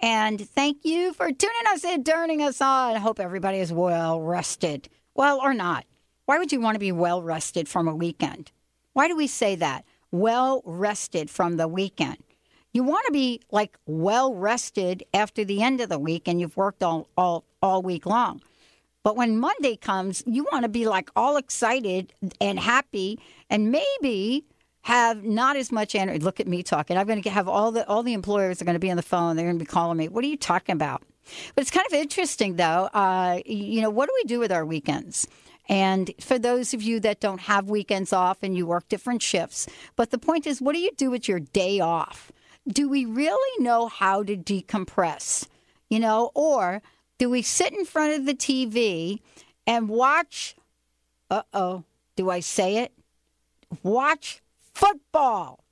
And thank you for tuning us in, turning us on. I hope everybody is well rested. Well, or not. Why would you want to be well rested from a weekend? Why do we say that? Well rested from the weekend. You want to be like well rested after the end of the week and you've worked all, all, all week long. But when Monday comes, you want to be like all excited and happy and maybe have not as much energy. Look at me talking. I'm going to have all the all the employers are going to be on the phone. They're going to be calling me. What are you talking about? But it's kind of interesting, though. Uh, you know, what do we do with our weekends? And for those of you that don't have weekends off and you work different shifts, but the point is, what do you do with your day off? Do we really know how to decompress? You know, or do we sit in front of the TV and watch? Uh oh, do I say it? Watch football.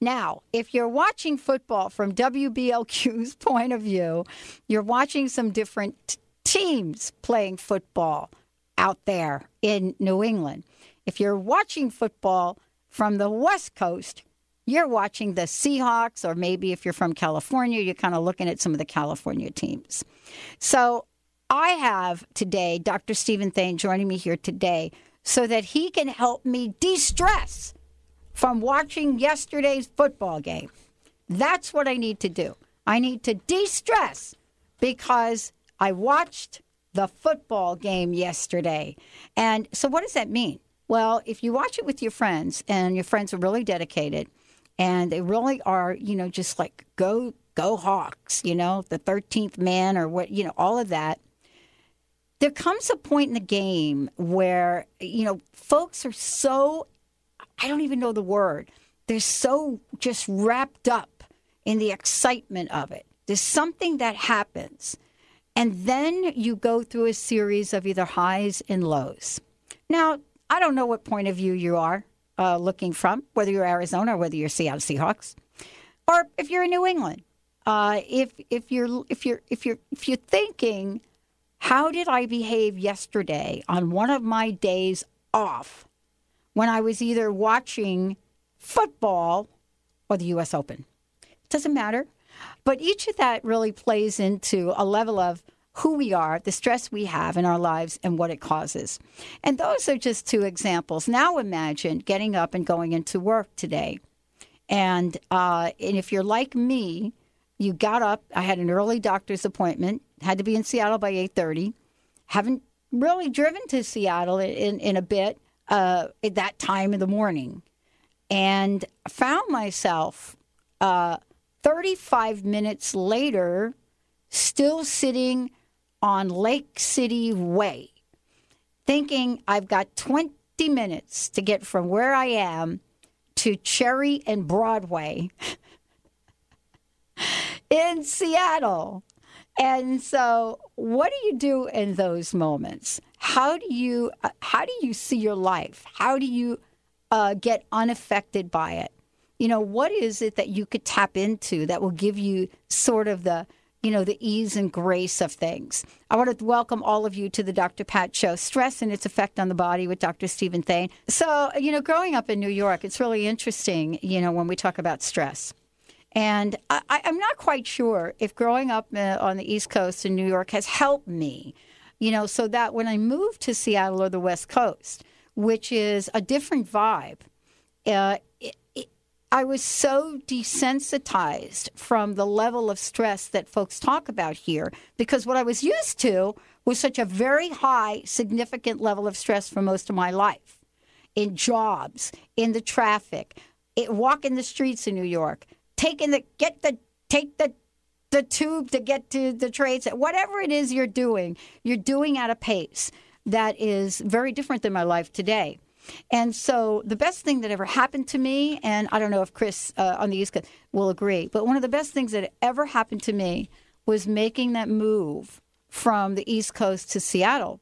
Now, if you're watching football from WBLQ's point of view, you're watching some different t- teams playing football out there in New England. If you're watching football from the West Coast, you're watching the Seahawks, or maybe if you're from California, you're kind of looking at some of the California teams. So I have today Dr. Steven Thain joining me here today so that he can help me de stress from watching yesterday's football game. That's what I need to do. I need to de stress because I watched the football game yesterday. And so, what does that mean? Well, if you watch it with your friends and your friends are really dedicated and they really are, you know, just like go, go Hawks, you know, the 13th man or what, you know, all of that. There comes a point in the game where, you know, folks are so I don't even know the word. They're so just wrapped up in the excitement of it. There's something that happens. And then you go through a series of either highs and lows. Now, I don't know what point of view you are uh, looking from, whether you're Arizona or whether you're Seattle Seahawks, or if you're in New England. Uh, if if you're if you're if you're if you're thinking, how did I behave yesterday on one of my days off? When I was either watching football or the U.S. Open. It doesn't matter. But each of that really plays into a level of who we are, the stress we have in our lives, and what it causes. And those are just two examples. Now imagine getting up and going into work today. And, uh, and if you're like me, you got up. I had an early doctor's appointment. Had to be in Seattle by eight thirty. Haven't really driven to Seattle in, in a bit uh, at that time in the morning and found myself uh, 35 minutes later still sitting on Lake City Way, thinking I've got 20 minutes to get from where I am to Cherry and Broadway in Seattle. And so, what do you do in those moments? How do you uh, how do you see your life? How do you uh, get unaffected by it? You know, what is it that you could tap into that will give you sort of the you know the ease and grace of things? I want to welcome all of you to the Dr. Pat Show, Stress and its Effect on the Body with Dr. Steven Thain. So, you know, growing up in New York, it's really interesting. You know, when we talk about stress and I, am not quite sure if growing up uh, on the East Coast in New York has helped me, you know, so that when I moved to Seattle or the West Coast, which is a different vibe, uh, it, it, I was so desensitized from the level of stress that folks talk about here because what I was used to was such a very high, significant level of stress for most of my life in jobs, in the traffic, it, walking the streets in New York, taking the, get the, take the, the tube to get to the trades, whatever it is you're doing, you're doing at a pace that is very different than my life today. And so the best thing that ever happened to me, and I don't know if Chris uh, on the East Coast will agree, but one of the best things that ever happened to me was making that move from the East Coast to Seattle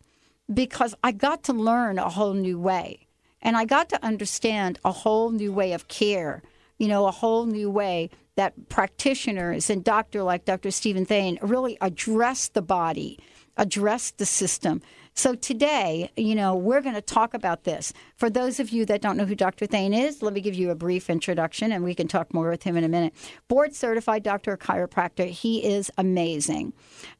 because I got to learn a whole new way. And I got to understand a whole new way of care, you know, a whole new way that practitioners and doctor like Dr. Steven Thain really address the body, address the system. So today, you know, we're going to talk about this. For those of you that don't know who Dr. Thain is, let me give you a brief introduction and we can talk more with him in a minute. Board certified doctor of chiropractor. He is amazing.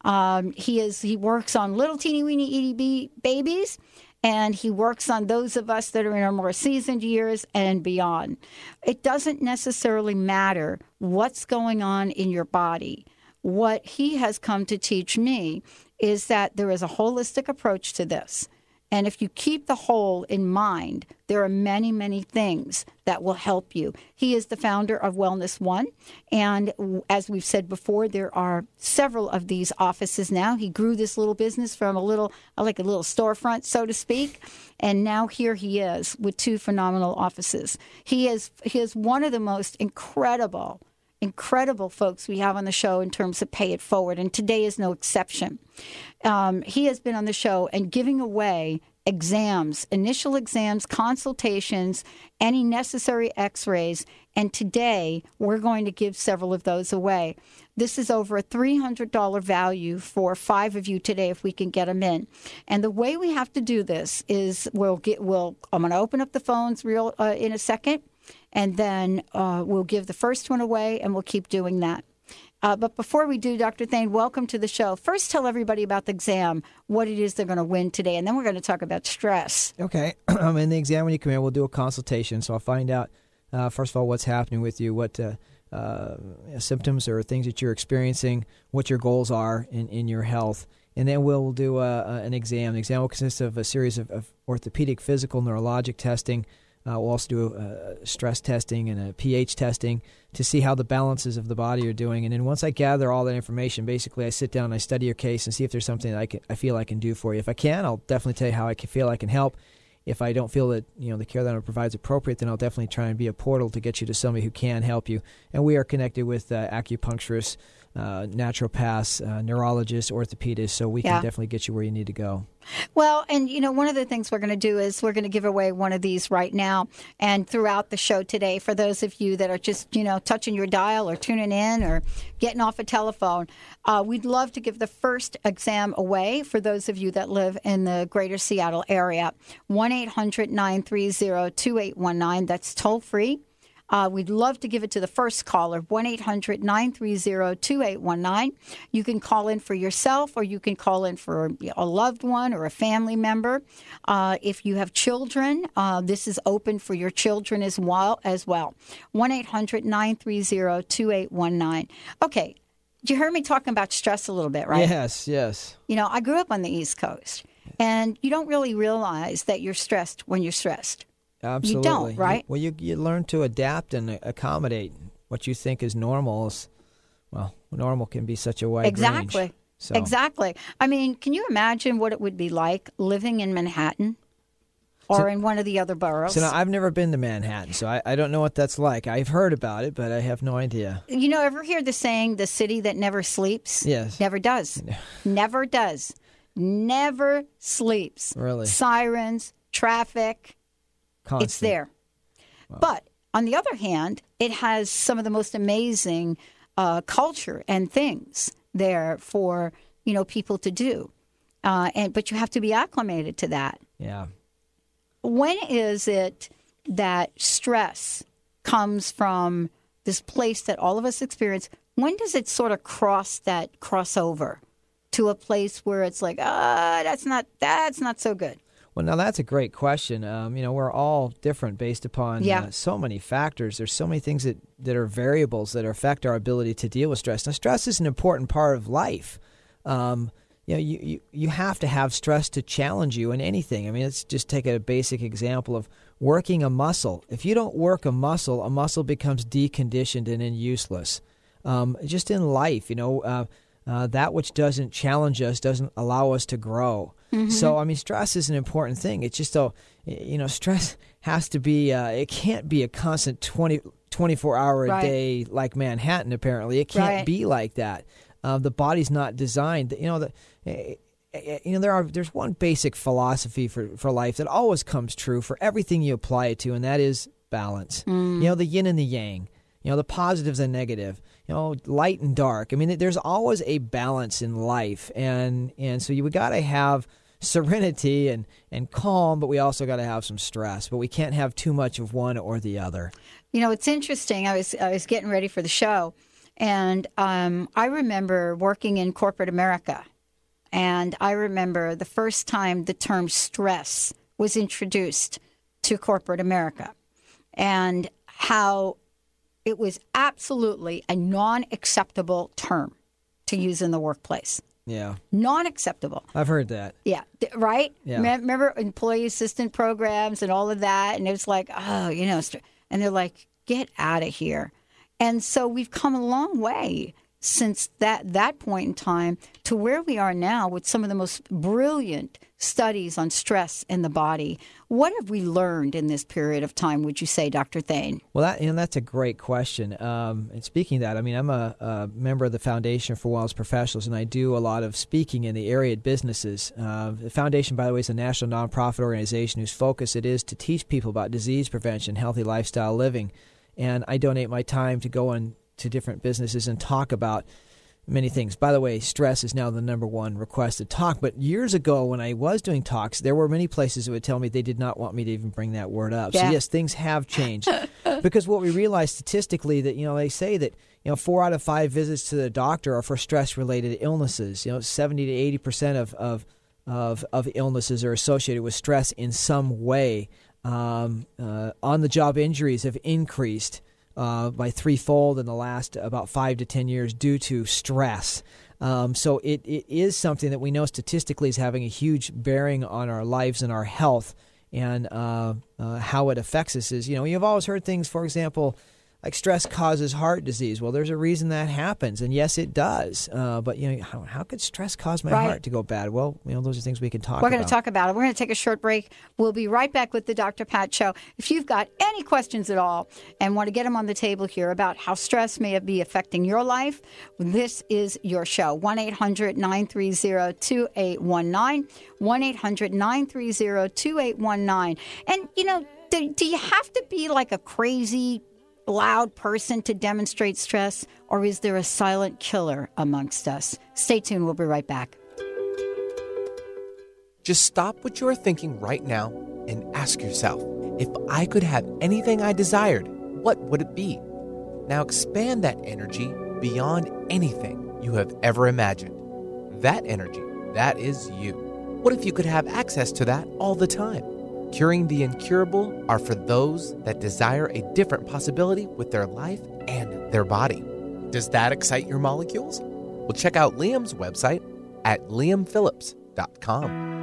Um, he is he works on little teeny weeny itty babies and he works on those of us that are in our more seasoned years and beyond. It doesn't necessarily matter what's going on in your body. What he has come to teach me is that there is a holistic approach to this. And if you keep the whole in mind, there are many, many things that will help you. He is the founder of Wellness One. And as we've said before, there are several of these offices now. He grew this little business from a little, like a little storefront, so to speak. And now here he is with two phenomenal offices. He is, he is one of the most incredible incredible folks we have on the show in terms of pay it forward, and today is no exception. Um, he has been on the show and giving away exams, initial exams, consultations, any necessary x rays. And today we're going to give several of those away. This is over a $300 value for five of you today if we can get them in. And the way we have to do this is we'll get, we'll, I'm going to open up the phones real uh, in a second and then uh, we'll give the first one away, and we'll keep doing that. Uh, but before we do, Dr. Thain, welcome to the show. First, tell everybody about the exam, what it is they're going to win today, and then we're going to talk about stress. Okay. um, in the exam, when you come in, we'll do a consultation. So I'll find out, uh, first of all, what's happening with you, what uh, uh, symptoms or things that you're experiencing, what your goals are in, in your health. And then we'll do a, a, an exam. The exam will consist of a series of, of orthopedic, physical, neurologic testing uh, we'll also do uh, stress testing and a pH testing to see how the balances of the body are doing. And then once I gather all that information, basically I sit down and I study your case and see if there's something that I, can, I feel I can do for you. If I can, I'll definitely tell you how I can feel I can help. If I don't feel that you know the care that I provide is appropriate, then I'll definitely try and be a portal to get you to somebody who can help you. And we are connected with uh, acupuncturists uh, naturopaths, uh, neurologists, orthopedists, so we can definitely get you where you need to go. Well, and you know, one of the things we're going to do is we're going to give away one of these right now and throughout the show today for those of you that are just, you know, touching your dial or tuning in or getting off a telephone. Uh, we'd love to give the first exam away for those of you that live in the greater Seattle area. 1 800 930 2819. That's toll free. Uh, we'd love to give it to the first caller, 1 800 930 2819. You can call in for yourself or you can call in for a loved one or a family member. Uh, if you have children, uh, this is open for your children as well. As well. 1 800 930 2819. Okay, you heard me talking about stress a little bit, right? Yes, yes. You know, I grew up on the East Coast, and you don't really realize that you're stressed when you're stressed. Absolutely. You don't, right? Well, you, you learn to adapt and accommodate what you think is normal. Is, well, normal can be such a wide exactly. range. So. Exactly. I mean, can you imagine what it would be like living in Manhattan? Or so, in one of the other boroughs. So now I've never been to Manhattan, so I, I don't know what that's like. I've heard about it, but I have no idea. You know, ever hear the saying, the city that never sleeps? Yes. Never does. never does. Never sleeps. Really? Sirens, traffic, Constant. It's there. Wow. But on the other hand, it has some of the most amazing uh, culture and things there for you know people to do. Uh, and but you have to be acclimated to that. Yeah. When is it that stress comes from this place that all of us experience? When does it sort of cross that crossover to a place where it's like, ah, that's not that's not so good? Well, now that's a great question. Um, you know, we're all different based upon Yeah. uh, so many factors. There's so many things that, that are variables that affect our ability to deal with stress. Now, stress is an important part of life. Um, you know, you, you, you have to have stress to challenge you in anything. I mean, let's just take a basic example of working a muscle. If you don't work a muscle, a muscle becomes deconditioned and then useless. Um, just in life, you know, uh, uh, that which doesn't challenge us doesn't allow us to grow. So, I mean, stress is an important thing. It's just, a, you know, stress has to be, uh, it can't be a constant 20, 24 hour a Right. day like Manhattan, apparently. It can't Right. be like that. Uh, the body's not designed, you know, the, you know, there are there's one basic philosophy for, for life that always comes true for everything you apply it to, and that is balance. You know, the yin and the yang. You know, the positives and negative. You know, light and dark. I mean, there's always a balance in life, and and so you got to have serenity and and calm, but we also got to have some stress. But we can't have too much of one or the other. You know, it's interesting. I was I was getting ready for the show, and um, I remember working in corporate America, and I remember the first time the term stress was introduced to corporate America, and how it was absolutely a non-acceptable term to use in the workplace. Yeah, Non-acceptable. I've heard that. Yeah, right. Yeah. Remember employee assistant programs and all of that, and it's like, oh, you know, and they're like, get out of here. And so we've come a long way since that that point in time to where we are now with some of the most brilliant studies on stress in the body. What have we learned in this period of time? Would you say, Dr. Thain? Well, that you know, that's a great question. Um, and speaking of that, I mean, I'm a, a member of the Foundation for Wellness Professionals, and I do a lot of speaking in the area at businesses. Uh, the foundation, by the way, is a national nonprofit organization whose focus it is to teach people about disease prevention, healthy lifestyle living, and I donate my time to go in to different businesses and talk about many things. By the way, stress is now the number one requested talk. But years ago, when I was doing talks, there were many places that would tell me they did not want me to even bring that word up. Yeah. So yes, things have changed because what we realize statistically that you know they say that you know four out of five visits to the doctor are for stress-related illnesses. You know, seventy to eighty percent of of of of illnesses are associated with stress in some way. Um, uh, on-the-job injuries have increased uh, by threefold in the last about five to ten years due to stress. Um, so it, it is something that we know statistically is having a huge bearing on our lives and our health and uh, uh, how it affects us. Is you know you've always heard things, for example, like stress causes heart disease. Well, there's a reason that happens, and yes, it does. Uh, but you know how, how could stress cause my Right. heart to go bad? Well, you know those are things we can talk. About. We're going to talk about it. We're going to take a short break. We'll be right back with the Dr. Pat Show. If you've got any questions at all and want to get them on the table here about how stress may be affecting your life, this is your show. 1 800 930 2819. 1 800 930 2819. And, you know, do, do you have to be like a crazy, loud person to demonstrate stress, or is there a silent killer amongst us? Stay tuned. We'll be right back. Just stop what you are thinking right now and ask yourself if I could have anything I desired, what would it be? Now expand that energy beyond anything you have ever imagined. That energy, that is you. What if you could have access to that all the time? Curing the incurable are for those that desire a different possibility with their life and their body. Does that excite your molecules? Well, check out Liam's website at liamphillips.com.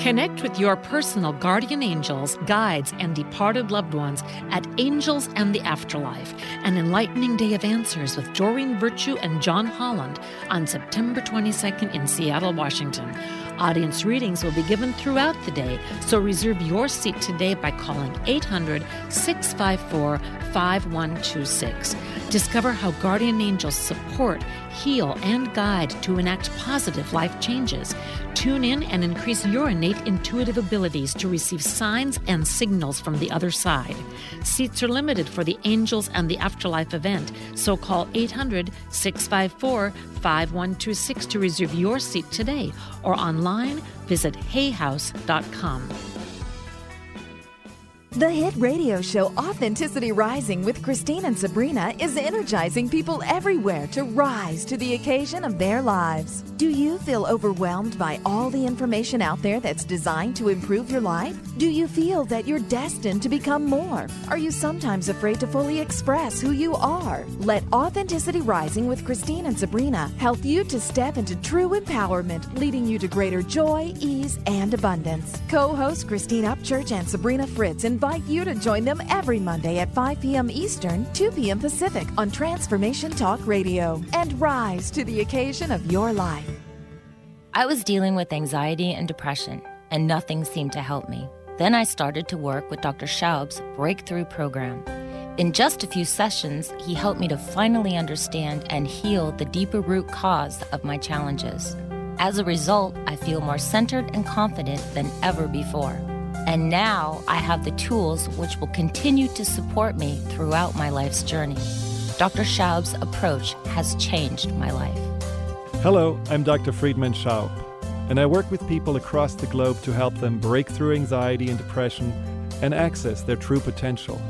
Connect with your personal guardian angels, guides, and departed loved ones at Angels and the Afterlife, an enlightening day of answers with Doreen Virtue and John Holland on September 22nd in Seattle, Washington. Audience readings will be given throughout the day, so reserve your seat today by calling 800 654 5126. Discover how guardian angels support, heal, and guide to enact positive life changes. Tune in and increase your innate intuitive abilities to receive signs and signals from the other side. Seats are limited for the Angels and the Afterlife event, so call 800 654 5126 to reserve your seat today or online visit hayhouse.com. The hit radio show Authenticity Rising with Christine and Sabrina is energizing people everywhere to rise to the occasion of their lives. Do you feel overwhelmed by all the information out there that's designed to improve your life? Do you feel that you're destined to become more? Are you sometimes afraid to fully express who you are? Let Authenticity Rising with Christine and Sabrina help you to step into true empowerment, leading you to greater joy, ease, and abundance. Co host Christine Upchurch and Sabrina Fritz invite you to join them every Monday at 5 p.m. Eastern, 2 p.m. Pacific on Transformation Talk Radio and rise to the occasion of your life. I was dealing with anxiety and depression, and nothing seemed to help me. Then I started to work with Dr. Schaub's Breakthrough Program. In just a few sessions, he helped me to finally understand and heal the deeper root cause of my challenges. As a result, I feel more centered and confident than ever before. And now I have the tools which will continue to support me throughout my life's journey. Dr. Schaub's approach has changed my life. Hello, I'm Dr. Friedemann Schaub, and I work with people across the globe to help them break through anxiety and depression and access their true potential.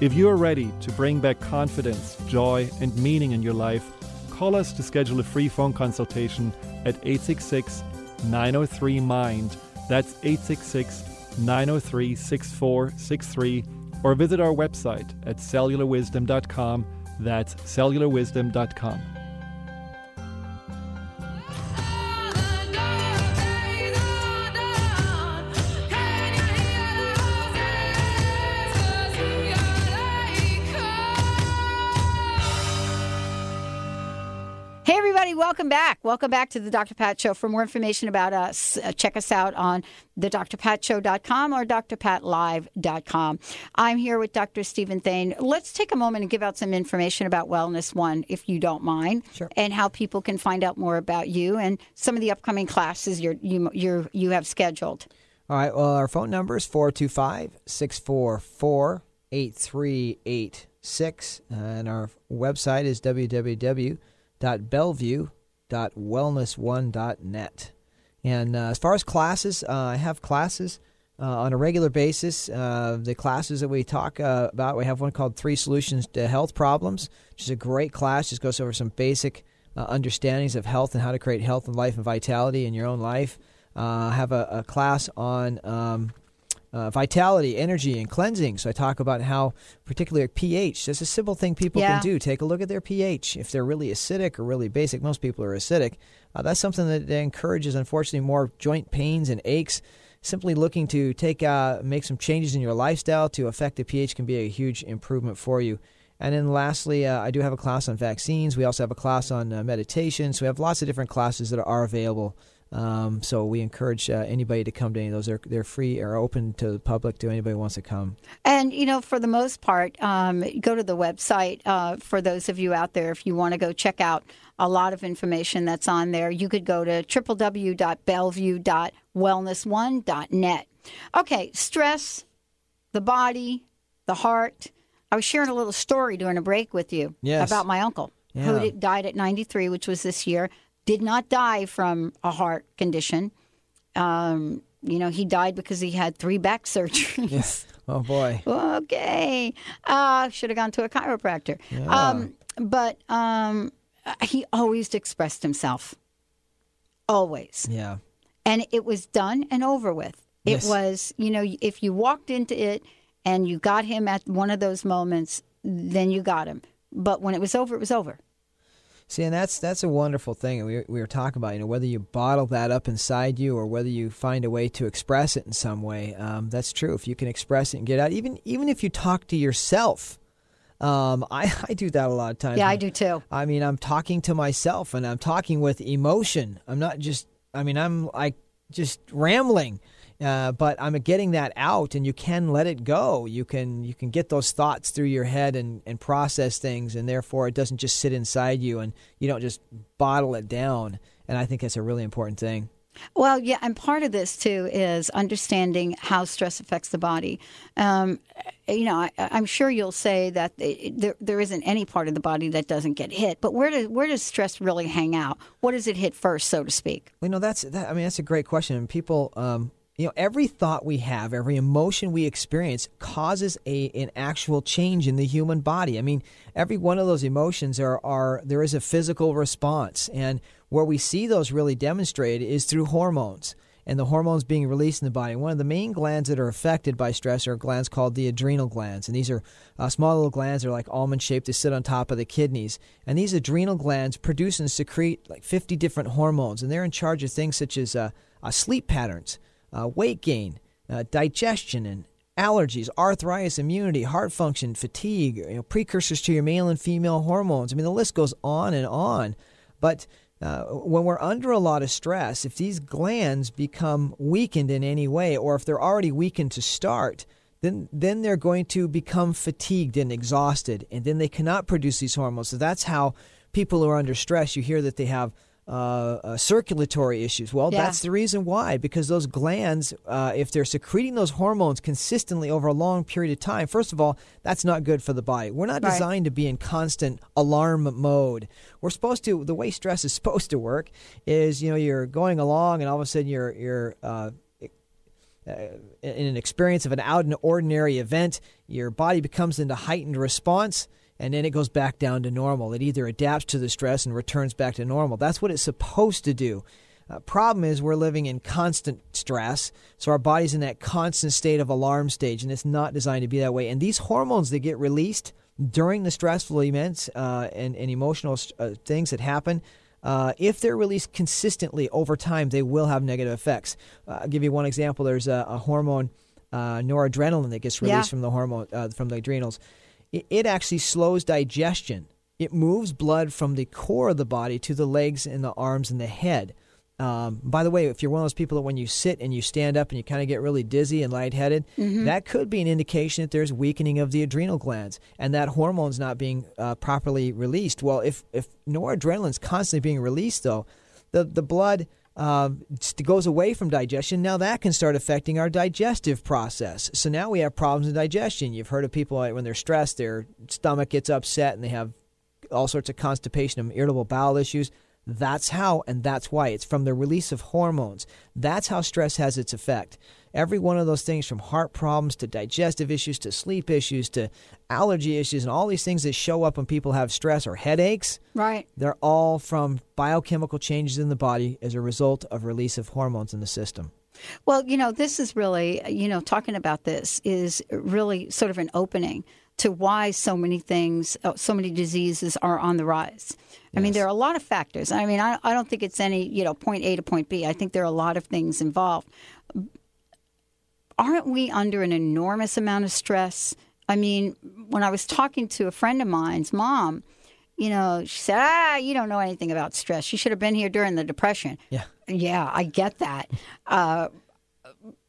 If you are ready to bring back confidence, joy, and meaning in your life, call us to schedule a free phone consultation at 866 903 MIND. That's 866 903 6463 or visit our website at cellularwisdom.com. That's cellularwisdom.com. welcome back. Welcome back to the Dr. Pat Show. For more information about us, uh, check us out on the drpatshow.com or drpatlive.com. I'm here with Dr. Steven Thain. Let's take a moment and give out some information about Wellness One, if you don't mind, Sure. and how people can find out more about you and some of the upcoming classes you're, you you're, you have scheduled. All right. Well, our phone number is 425 644 8386. And our website is www.bellevue.wellness1.net. And uh, as far as classes, uh, I have classes uh, on a regular basis. Uh, the classes that we talk uh, about, we have one called Three Solutions to Health Problems, which is a great class. Just goes over some basic uh, understandings of health and how to create health and life and vitality in your own life. I have a, a class on um, uh, vitality, energy, and cleansing. So I talk about how, particularly pH, that's a simple thing people Yeah. can do. Take a look at their pH. If they're really acidic or really basic, most people are acidic. Uh, that's something that encourages, unfortunately, more joint pains and aches. Simply looking to take uh, make some changes in your lifestyle to affect the pH can be a huge improvement for you. And then lastly, uh, I do have a class on vaccines. We also have a class on uh, meditation. So we have lots of different classes that are available. Um, so we encourage uh, anybody to come to any of those. They're, they're free or open to the public to anybody who wants to come. And, you know, for the most part, um, go to the website uh, for those of you out there if you want to go check out a lot of information that's on there. You could go to www.bellevue.wellness1.net. Okay, stress, the body, the heart. I was sharing a little story during a break with you Yes. about my uncle Yeah. who died at 93, which was this year. Did not die from a heart condition. Um, you know, he died because he had three back surgeries. Yes. Oh boy. okay. Uh, should have gone to a chiropractor. Um, but um, he always expressed himself. Always. Yeah. And it was done and over with. It Yes. was, you know, if you walked into it and you got him at one of those moments, then you got him. But when it was over, it was over. See, and that's that's a wonderful thing. We we were talking about, you know, whether you bottle that up inside you or whether you find a way to express it in some way. Um, that's true. If you can express it and get out, even even if you talk to yourself, um, I I do that a lot of times. Yeah, I do too. I mean, I'm talking to myself and I'm talking with emotion. I'm not just. I mean, I'm like just rambling. Uh, but I'm getting that out, and you can let it go. You can you can get those thoughts through your head and, and process things, and therefore it doesn't just sit inside you, and you don't just bottle it down. And I think that's a really important thing. Well, yeah, and part of this too is understanding how stress affects the body. Um, you know, I, I'm sure you'll say that it, there, there isn't any part of the body that doesn't get hit, but where does where does stress really hang out? What does it hit first, so to speak? Well, you know, that's that, I mean, that's a great question. And people, um, you know every thought we have every emotion we experience causes a an actual change in the human body i mean every one of those emotions are are there is a physical response and where we see those really demonstrated is through hormones and the hormones being released in the body. One of the main glands that are affected by stress are glands called the adrenal glands. And these are uh, small little glands that are like almond shaped. They sit on top of the kidneys. And these adrenal glands produce and secrete like 50 different hormones. And they're in charge of things such as uh, uh, sleep patterns, uh, weight gain, uh, digestion, and allergies, arthritis, immunity, heart function, fatigue, you know, precursors to your male and female hormones. I mean, the list goes on and on. But uh, when we're under a lot of stress, if these glands become weakened in any way, or if they're already weakened to start, then then they're going to become fatigued and exhausted, and then they cannot produce these hormones. So that's how people who are under stress, you hear that they have uh, uh, circulatory issues. Well, yeah. that's the reason why, because those glands, uh, if they're secreting those hormones consistently over a long period of time, first of all, that's not good for the body. We're not right. designed to be in constant alarm mode. We're supposed to, the way stress is supposed to work is, you know, you're going along and all of a sudden you're, you're, uh, uh, in an experience of an out and ordinary event, your body becomes into heightened response and then it goes back down to normal. It either adapts to the stress and returns back to normal. That's what it's supposed to do. Uh, problem is, we're living in constant stress, so our body's in that constant state of alarm stage, and it's not designed to be that way. And these hormones that get released during the stressful events uh, and, and, emotional uh, things that happen, uh, if they're released consistently over time, they will have negative effects. Uh, I'll give you one example. There's a, a hormone, uh, noradrenaline, that gets released yeah. from the hormone from the adrenals it actually slows digestion. It moves blood from the core of the body to the legs and the arms and the head. Um, by the way, if you're one of those people that when you sit and you stand up and you kind of get really dizzy and lightheaded, mm-hmm. that could be an indication that there's weakening of the adrenal glands and that hormone's not being uh, properly released. Well, if if noradrenaline's constantly being released, though, the the blood uh, goes away from digestion, now that can start affecting our digestive process. So now we have problems in digestion. You've heard of people when they're stressed, their stomach gets upset and they have all sorts of constipation and irritable bowel issues. That's how and that's why. It's from the release of hormones. That's how stress has its effect. Every one of those things, from heart problems to digestive issues to sleep issues to allergy issues, and all these things that show up when people have stress or headaches, right? They're all from biochemical changes in the body as a result of release of hormones in the system. Well, you know, this is really, you know, talking about this is really sort of an opening to why so many things, uh, so many diseases are on the rise. I mean, there are a lot of factors. I mean, I, I don't think it's any, you know, point A to point B. I think there are a lot of things involved aren't we under an enormous amount of stress? I mean, when I was talking to a friend of mine's mom, you know, she said, "Ah, you don't know anything about stress. You should have been here during the depression." Yeah, yeah, I get that. Uh,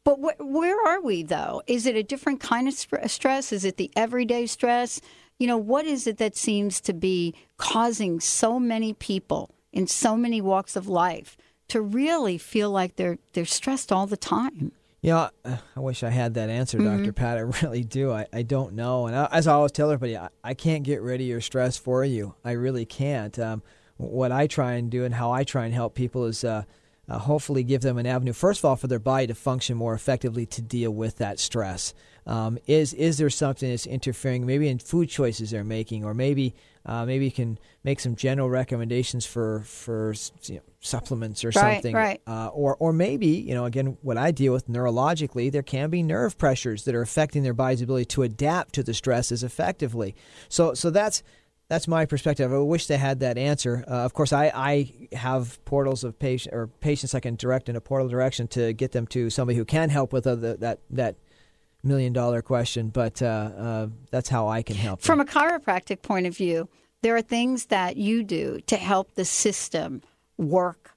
but wh- where are we though? Is it a different kind of stress? Is it the everyday stress? You know, what is it that seems to be causing so many people in so many walks of life to really feel like they're they're stressed all the time? You know, I wish I had that answer, mm-hmm. Dr. Pat. I really do. I, I don't know. And I, as I always tell everybody, I, I can't get rid of your stress for you. I really can't. Um, what I try and do and how I try and help people is uh, uh, hopefully give them an avenue, first of all, for their body to function more effectively to deal with that stress. Um, is is there something that's interfering, maybe in food choices they're making, or maybe uh, maybe you can make some general recommendations for for you know, supplements or right, something, right? Uh, or or maybe you know again what I deal with neurologically, there can be nerve pressures that are affecting their body's ability to adapt to the stresses effectively. So so that's that's my perspective. I wish they had that answer. Uh, of course, I, I have portals of patient or patients I can direct in a portal direction to get them to somebody who can help with other, that that million dollar question. But uh, uh, that's how I can help. From them. a chiropractic point of view, there are things that you do to help the system work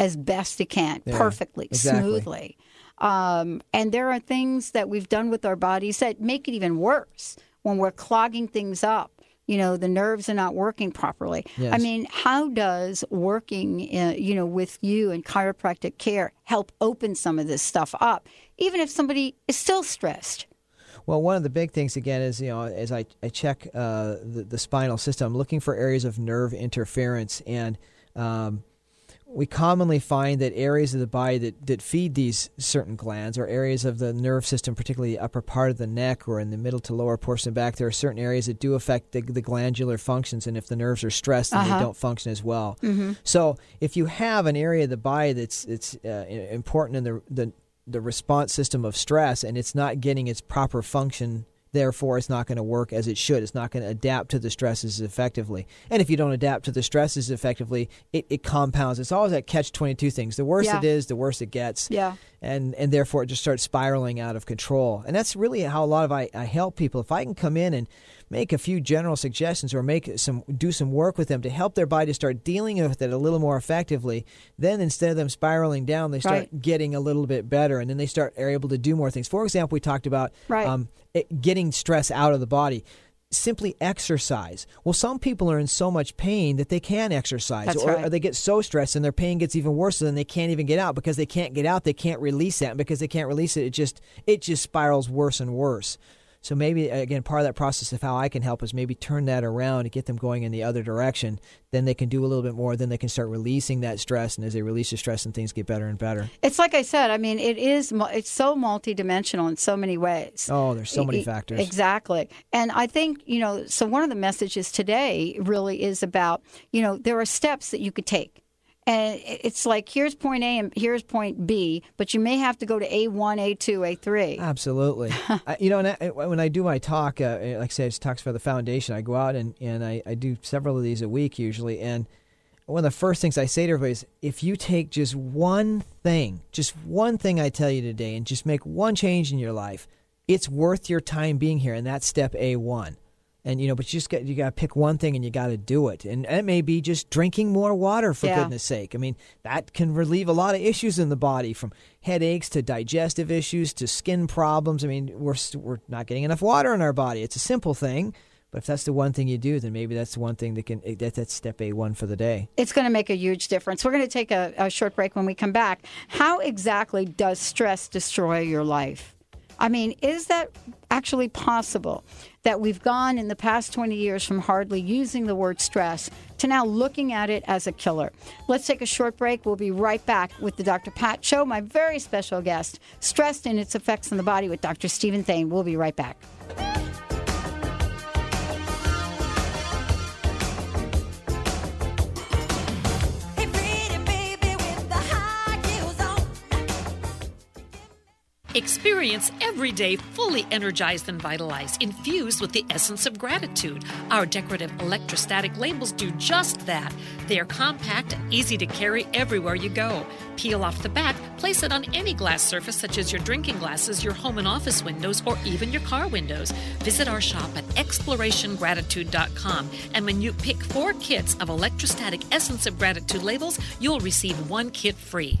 as best it can, yeah, perfectly, exactly. smoothly. Um, and there are things that we've done with our bodies that make it even worse when we're clogging things up you know the nerves are not working properly yes. i mean how does working uh, you know with you and chiropractic care help open some of this stuff up even if somebody is still stressed well, one of the big things again is you know as I, I check uh, the, the spinal system, I'm looking for areas of nerve interference, and um, we commonly find that areas of the body that, that feed these certain glands or areas of the nerve system, particularly the upper part of the neck or in the middle to lower portion of the back, there are certain areas that do affect the, the glandular functions. And if the nerves are stressed, then Uh-huh. they don't function as well. Mhm. So if you have an area of the body that's it's uh, important in the, the the response system of stress and it's not getting its proper function therefore it's not going to work as it should. It's not going to adapt to the stresses effectively. And if you don't adapt to the stresses effectively it, it compounds. It's always that catch 22 things. The worse Yeah. it is the worse it gets. Yeah. And and therefore it just starts spiraling out of control and that's really how a lot of I, I help people if i can come in and make a few general suggestions or make some do some work with them to help their body to start dealing with it a little more effectively then instead of them spiraling down they start Right. getting a little bit better and then they start are able to do more things for example we talked about Right. um, it, getting stress out of the body simply exercise. Well, some people are in so much pain that they can't exercise, That's or, right. or they get so stressed and their pain gets even worse, and then they can't even get out because they can't get out. They can't release that, and because they can't release it, it just it just spirals worse and worse. So maybe uh, again, part of that process of how I can help is maybe turn that around and get them going in the other direction. Then they can do a little bit more. Then they can start releasing that stress, and as they release the stress, and things get better and better. It's like I said. I mean, it is. It's so multidimensional in so many ways. Oh, there's so many E- factors. Exactly. And I think, you know, so one of the messages today really is about, you know, there are steps that you could take. And it's like here's point A and here's point B, but you may have to go to A1, A2, A3. Absolutely. I, you know, and I, when I do my talk, uh, like I say, it's talks for the foundation. I go out and, and I, I do several of these a week usually. And one of the first things I say to everybody is if you take just one thing, just one thing I tell you today, and just make one change in your life, it's worth your time being here. And that's step A1. And you know, but you just got you got to pick one thing and you got to do it. And it may be just drinking more water for Yeah. goodness sake. I mean, that can relieve a lot of issues in the body from headaches to digestive issues to skin problems. I mean, we're we're not getting enough water in our body. It's a simple thing, but if that's the one thing you do, then maybe that's the one thing that can eh, that, that's step A1 for the day. It's going to make a huge difference. We're going to take a, a short break when we come back. How exactly does stress destroy your life? I mean, is that actually possible that we've gone in the past 20 years from hardly using the word stress to now looking at it as a killer? Let's take a short break. We'll be right back with the Dr. Pat Show, my very special guest, Stressed and its Effects on the Body with Dr. Steven Thain. We'll be right back. Experience every day fully energized and vitalized, infused with the essence of gratitude. Our decorative electrostatic labels do just that. They are compact and easy to carry everywhere you go. Peel off the back, place it on any glass surface, such as your drinking glasses, your home and office windows, or even your car windows. Visit our shop at explorationgratitude.com, and when you pick four kits of electrostatic essence of gratitude labels, you'll receive one kit free.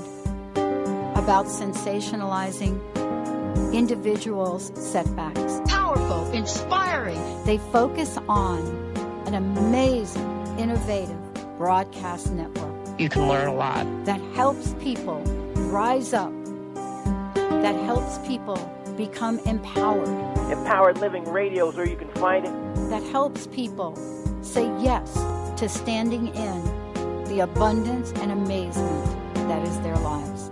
about sensationalizing individuals' setbacks. Powerful, inspiring. They focus on an amazing, innovative broadcast network You can learn a lot. that helps people rise up, that helps people become empowered, Empowered Living Radio is where you can find it. that helps people say yes to standing in the abundance and amazement that is their lives.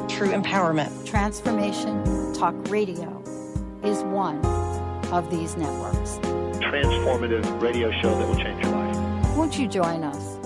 True empowerment. Transformation Talk Radio is one of these networks. Transformative radio show that will change your life. Won't you join us?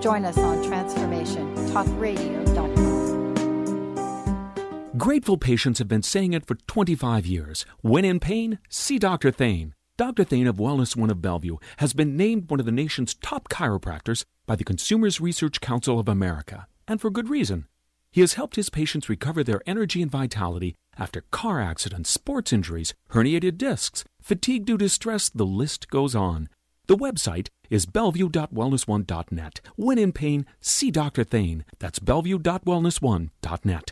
Join us on transformationtalkradio.com. Grateful patients have been saying it for 25 years. When in pain, see Dr. Thain. Dr. Thain of Wellness One of Bellevue has been named one of the nation's top chiropractors by the Consumers Research Council of America, and for good reason. He has helped his patients recover their energy and vitality after car accidents, sports injuries, herniated discs, fatigue due to stress, the list goes on. The website is bellevue.wellness1.net. When in pain, see Dr. Thain. That's bellevue.wellness1.net.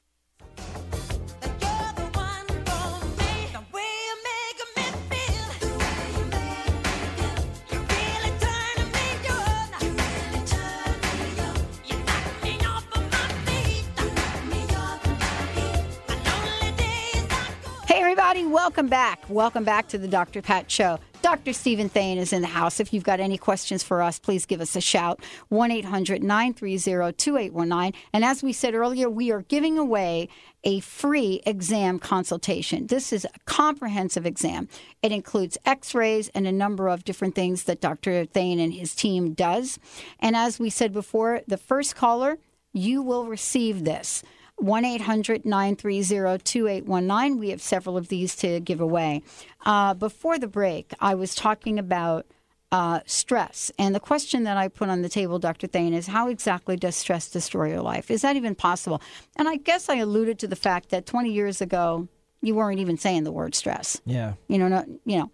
everybody, welcome back. Welcome back to the Dr. Pat Show. Dr. Steven Thain is in the house. If you've got any questions for us, please give us a shout 1 800 930 2819. And as we said earlier, we are giving away a free exam consultation. This is a comprehensive exam. It includes x rays and a number of different things that Dr. Thain and his team does. And as we said before, the first caller, you will receive this. 1 800 930 2819. We have several of these to give away. Uh, before the break, I was talking about uh, stress. And the question that I put on the table, Dr. Thain, is how exactly does stress destroy your life? Is that even possible? And I guess I alluded to the fact that 20 years ago, you weren't even saying the word stress. Yeah. You know, not, you know.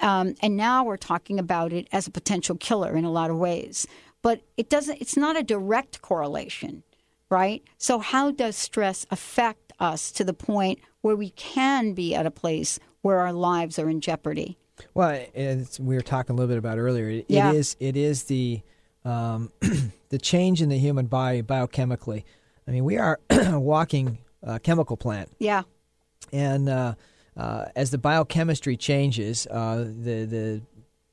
Um, and now we're talking about it as a potential killer in a lot of ways. But it doesn't, it's not a direct correlation right? So, how does stress affect us to the point where we can be at a place where our lives are in jeopardy? Well, we were talking a little bit about earlier. It, yeah. it is it is the um, the change in the human body biochemically. I mean, we are a walking uh, chemical plant. Yeah. And uh, uh, as the biochemistry changes, uh, the the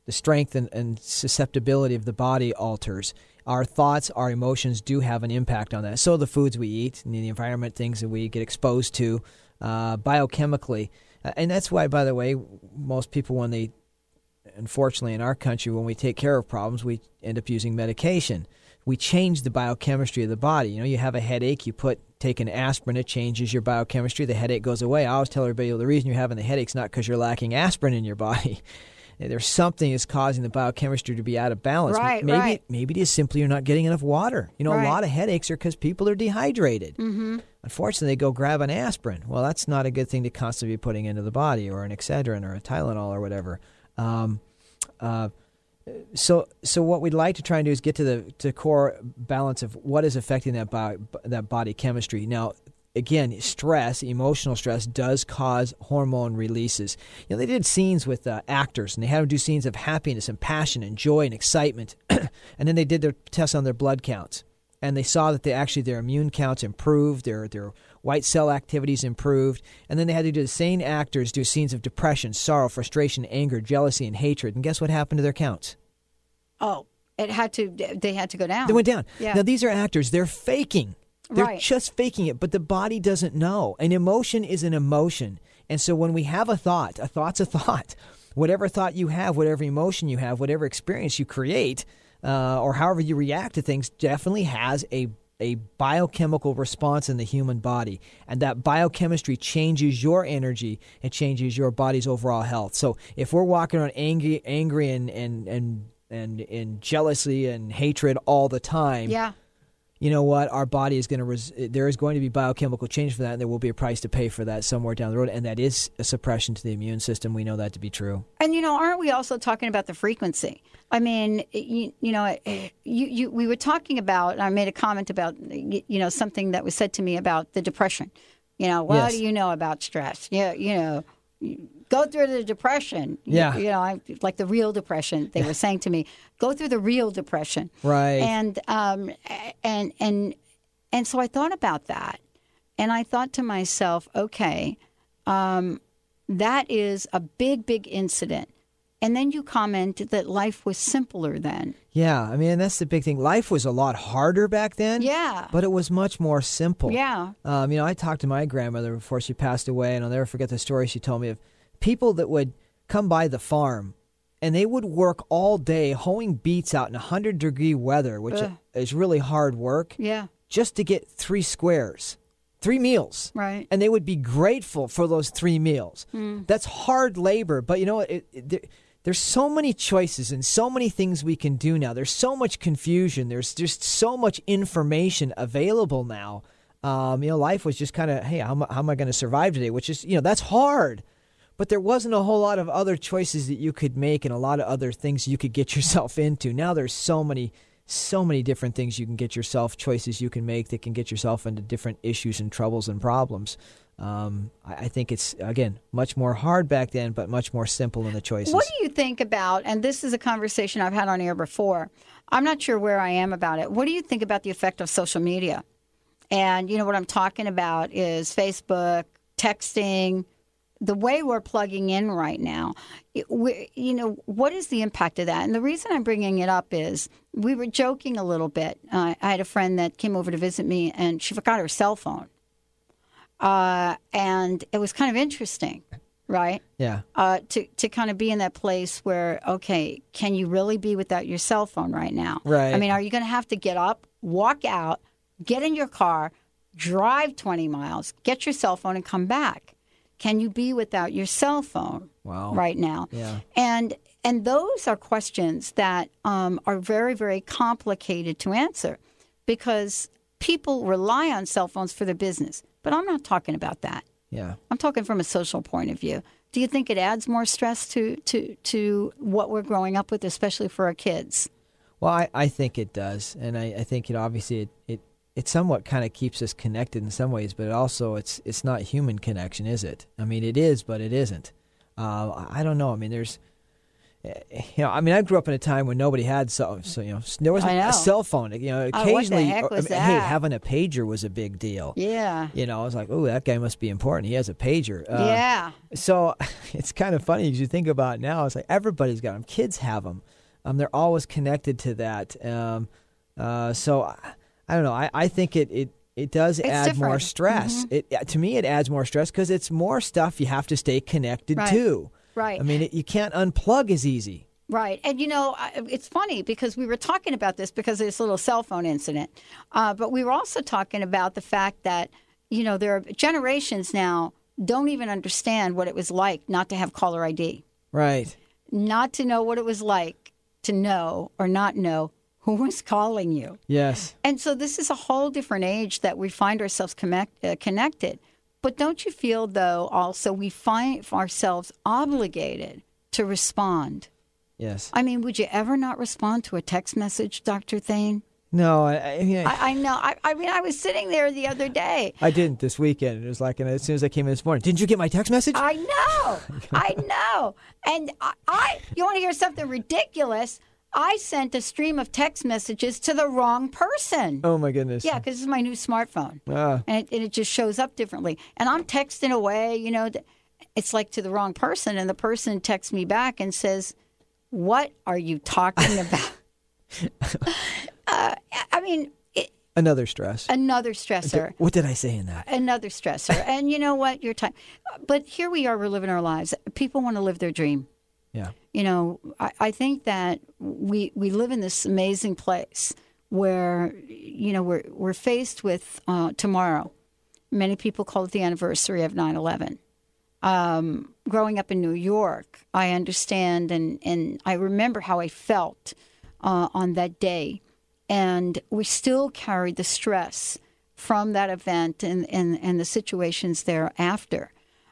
the strength and, and susceptibility of the body alters our thoughts, our emotions do have an impact on that. So the foods we eat the environment, things that we get exposed to uh, biochemically. Uh, and that's why, by the way, most people, when they, unfortunately in our country, when we take care of problems, we end up using medication. We change the biochemistry of the body. You know, you have a headache, you put take an aspirin, it changes your biochemistry, the headache goes away. I always tell everybody well, the reason you're having the headache is not because you're lacking aspirin in your body there's something is causing the biochemistry to be out of balance. Right, maybe right. maybe it is simply you're not getting enough water. You know, Right. a lot of headaches are because people are dehydrated. Mm-hmm. Unfortunately, they go grab an aspirin. Well, that's not a good thing to constantly be putting into the body, or an Excedrin, or a Tylenol, or whatever. Um, uh, so, so what we'd like to try and do is get to the to core balance of what is affecting that bio, that body chemistry. Now, again, stress, emotional stress, does cause hormone releases. You know, they did scenes with uh, actors, and they had them do scenes of happiness and passion and joy and excitement, and then they did their tests on their blood counts, and they saw that they actually their immune counts improved, their their white cell activities improved, and then they had to do the same actors do scenes of depression, sorrow, frustration, anger, jealousy, and hatred, and guess what happened to their counts? Oh, it had to. They had to go down. They went down. Yeah. Now these are actors; they're faking. They're Right. just faking it, but the body doesn't know. An emotion is an emotion, and so when we have a thought, a thought's a thought. Whatever thought you have, whatever emotion you have, whatever experience you create, uh, or however you react to things, definitely has a a biochemical response in the human body, and that biochemistry changes your energy and changes your body's overall health. So if we're walking around angry, angry and and and and, and jealousy and hatred all the time, yeah. You know what? Our body is going to, res- eh, there is going to be biochemical change for that, and there will be a price to pay for that somewhere down the road. And that is a suppression to the immune system. We know that to be true. And you know, aren't we also talking about the frequency? I mean, you, you know, eh, you, you we were talking about. I made a comment about you you know something that was said to me about the depression. You know, what Yes. do you know about stress? Yeah, you know, go through the depression. You- Yeah. You, know, I, like the real depression. They were saying to me, go through the real depression. Right. And um, and and and so I thought about that, and I thought to myself, okay, um, that is a big, big incident. And then you commented that life was simpler then. Yeah, I mean that's the big thing. Life was a lot harder back then. Yeah. but it was much more simple. Yeah. Um, you know, I talked to my grandmother before she passed away, and I'll never forget the story she told me of people that would come by the farm and they would work all day hoeing beets out in 100 degree weather, which Ugh. is really hard work, Yeah. just to get three squares, three meals. Right. And they would be grateful for those three meals. Mm. That's hard labor, but you know what? It, it, there, there's so many choices and so many things we can do now. There's so much confusion. There's just so much information available now. Um, you know, life was just kind of, hey, how, am I- how am I going to survive today? Which is, you know, that's hard. But there wasn't a whole lot of other choices that you could make and a lot of other things you could get yourself into. Now there's so many, so many different things you can get yourself, choices you can make that can get yourself into different issues and troubles and problems. Um, I, I think it's, again, much more hard back then, but much more simple in the choices. What do you think about, and this is a conversation I've had on air before, I'm not sure where I am about it. What do you think about the effect of social media? And, you know, what I'm talking about is Facebook, texting, the way we're plugging in right now. We, you know, what is the impact of that? And the reason I'm bringing it up is we were joking a little bit. Uh, I had a friend that came over to visit me, and she forgot her cell phone. Uh, and it was kind of interesting, right? Yeah. uh, to to kind of be in that place where okay, can you really be without your cell phone right now? Right. I mean, are you going to have to get up, walk out, get in your car, drive twenty miles, get your cell phone, and come back? Can you be without your cell phone Wow. right now? Yeah. And and those are questions that um, are very very complicated to answer because people rely on cell phones for their business. But I'm not talking about that. Yeah. I'm talking from a social point of view. Do you think it adds more stress to to to what we're growing up with, especially for our kids? Well, I, I think it does, and I, I think it obviously it, it, it somewhat kind of keeps us connected in some ways, but it also it's it's not human connection, is it? I mean, it is, but it isn't. Uh, I don't know. I mean, there's, eh, you know, I mean, I grew up in a time when nobody had so, so you know, there wasn't a cell phone. You know, Oh, occasionally, or- was I mean, hey, having a pager was a big deal. Yeah. You know, I was like, oh, that guy must be important. He has a pager. Uh, yeah. So it's kind of funny as you think about it now. It's like everybody's got them. Kids have them. Um, they're always connected to that. Um, uh, so I, I don't know. I, I think it, it, it does It's add more different. stress. Mhm. It to me it adds more stress because it's more stuff you have to stay connected Right. to. Right. I mean, it, you can't unplug as easy. Right. And, you know, it's funny because we were talking about this because of this little cell phone incident. Uh, but we were also talking about the fact that, you know, there are generations now don't even understand what it was like not to have caller ID, Right. not to know what it was like to know or not know who was calling you. Yes. And so this is a whole different age that we find ourselves connect, uh, connected. But don't you feel, though, also we find ourselves obligated to respond? Yes. I mean, would you ever not respond to a text message, Dr. Thain? No, I, I, mean, I, I, I know. I, I mean, I was sitting there the other day. I didn't this weekend. It was like, and as soon as I came in this morning, didn't you get my text message? I know. I know. And I, I you want to hear something ridiculous? I sent a stream of text messages to the wrong person. oh my goodness. Yeah, because this is my new smartphone. Ah. and it, and it just shows up differently. And I'm texting away, you know, it's like to the wrong person, and the person texts me back and says, "What are you talking about?" uh, I mean, it, Another stress. another stressor. What did I say in that? Another stressor. and you know what? Your time. But here we are, we're living our lives. People want to live their dream. Yeah. You know, I, I think that we we live in this amazing place where you know we're we're faced with uh, tomorrow. Many people call it the anniversary of 9/11. Um, growing up in New York, I understand and and I remember how I felt uh, on that day, and we still carry the stress from that event and and, and the situations thereafter.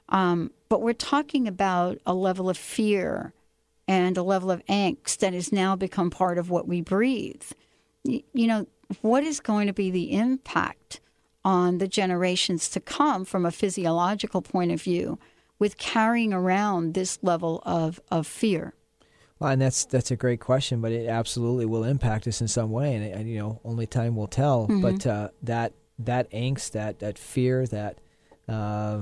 Um, but we're talking about a level of fear and a level of angst that has now become part of what we breathe. You know, what is going to be the impact on the generations to come from a physiological point of view with carrying around this level of, of fear? Well, and that's that's a great question, but it absolutely will impact us in some way, and, and you know, only time will tell. Mm-hmm. But uh, that that angst, that that fear, that uh,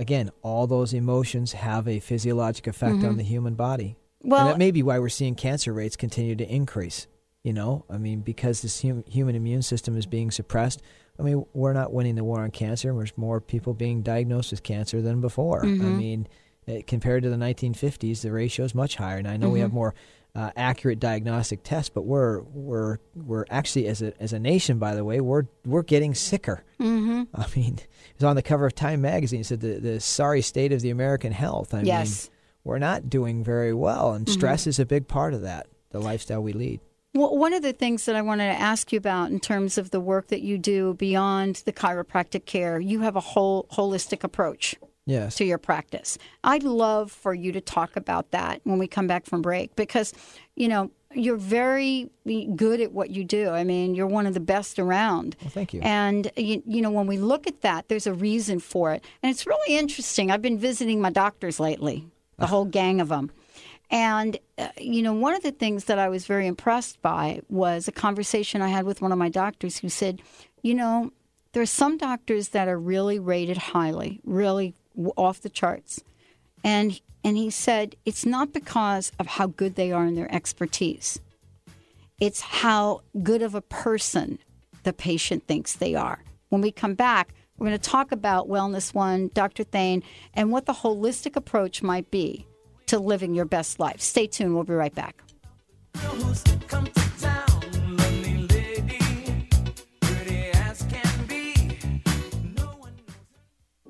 again, all those emotions have a physiologic effect Mhm. on the human body, Well- and that may be why we're seeing cancer rates continue to increase. You know, I mean, because this hum- human immune system is being suppressed. I mean, we're not winning the war on cancer. There's more people being diagnosed with cancer than before. I Mhm. mean, uh, compared to the 1950s, the ratio is much higher. And I know we Mhm. have more uh, accurate diagnostic tests, but we're we're we're actually as a as a nation, by the way, we're we're getting sicker. Mm-hmm. I mean, it was on the cover of Time magazine. It said the the sorry state of the American health. I Yes. mean, we're not doing very well, and Mhm. stress is a big part of that. The lifestyle we lead. Well, one of the things that I wanted to ask you about in terms of the work that you do beyond the chiropractic care, you have a whole holistic approach Yes. to your practice. I'd love for you to talk about that when we come back from break because, you know, you're very good at what you do. I mean, you're one of the best around. Well, thank you. And, you, you know, when we look at that, there's a reason for it. And it's really interesting. I've been visiting my doctors lately, the whole gang of them. And, uh, you know, one of the things that I was very impressed by was a conversation I had with one of my doctors who said, you know, there are some doctors that are really rated highly, really off the charts. And, and he said, it's not because of how good they are in their expertise, it's how good of a person the patient thinks they are. When we come back, we're going to talk about Wellness One, Dr. Thain, and what the holistic approach might be to living your best life. Stay tuned. We'll be right back.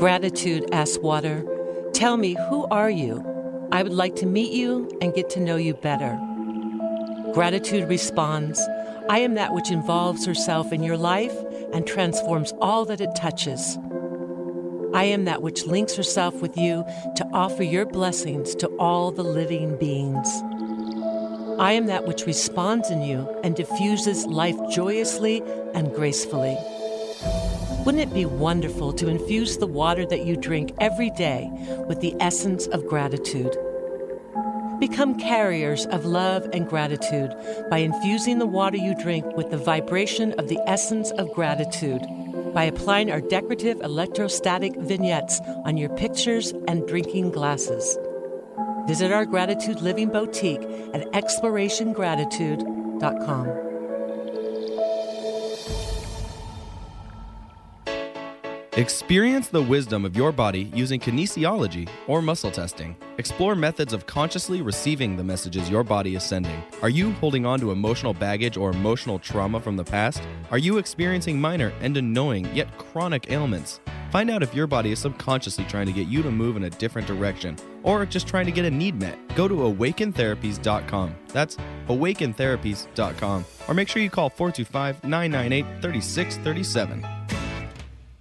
Gratitude asks water, Tell me, who are you? I would like to meet you and get to know you better. Gratitude responds, I am that which involves herself in your life and transforms all that it touches. I am that which links herself with you to offer your blessings to all the living beings. I am that which responds in you and diffuses life joyously and gracefully. Wouldn't it be wonderful to infuse the water that you drink every day with the essence of gratitude? Become carriers of love and gratitude by infusing the water you drink with the vibration of the essence of gratitude by applying our decorative electrostatic vignettes on your pictures and drinking glasses. Visit our Gratitude Living Boutique at explorationgratitude.com. Experience the wisdom of your body using kinesiology or muscle testing. Explore methods of consciously receiving the messages your body is sending. Are you holding on to emotional baggage or emotional trauma from the past? Are you experiencing minor and annoying yet chronic ailments? Find out if your body is subconsciously trying to get you to move in a different direction or just trying to get a need met. Go to awakentherapies.com. That's awakentherapies.com. Or make sure you call 425 998 3637.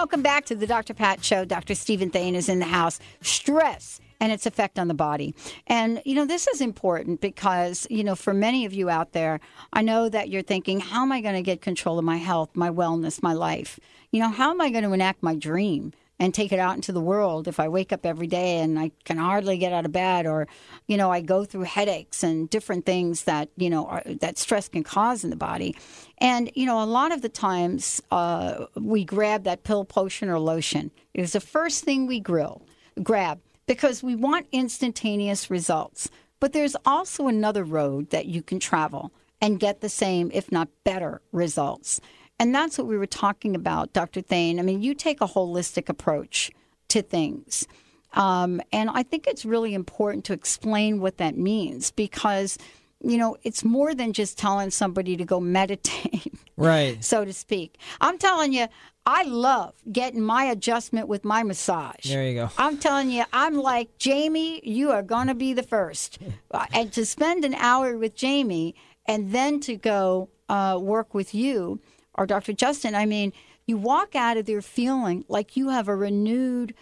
Welcome back to the Dr. Pat Show. Dr. Steven Thain is in the house. Stress and its effect on the body. And, you know, this is important because, you know, for many of you out there, I know that you're thinking, how am I going to get control of my health, my wellness, my life? You know, how am I going to enact my dream? And take it out into the world. If I wake up every day and I can hardly get out of bed or you know I go through headaches and different things that you know are, that stress can cause in the body. And you know a lot of the times uh, we grab that pill potion or lotion. It is the first thing we grill grab because we want instantaneous results. But there's also another road that you can travel and get the same if not better results and that's what we were talking about, Dr. Thain. I mean, you take a holistic approach to things. Um, and I think it's really important to explain what that means because, you know, it's more than just telling somebody to go meditate, right? so to speak. I'm telling you, I love getting my adjustment with my massage. There you go. I'm telling you, I'm like, Jamie, you are going to be the first. Uh, and to spend an hour with Jamie and then to go uh, work with you or Dr. Justin, I mean, you walk out of there feeling like you have a renewed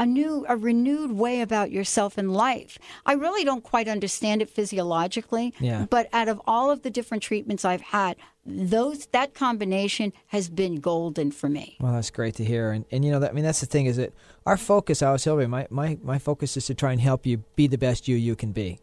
a new a renewed way about yourself in life. I really don't quite understand it physiologically, yeah. but out of all of the different treatments I've had, those that combination has been golden for me. Well, that's great to hear. And and you know that I mean that's the thing is that our focus, I you, my, my my focus is to try and help you be the best you you can be.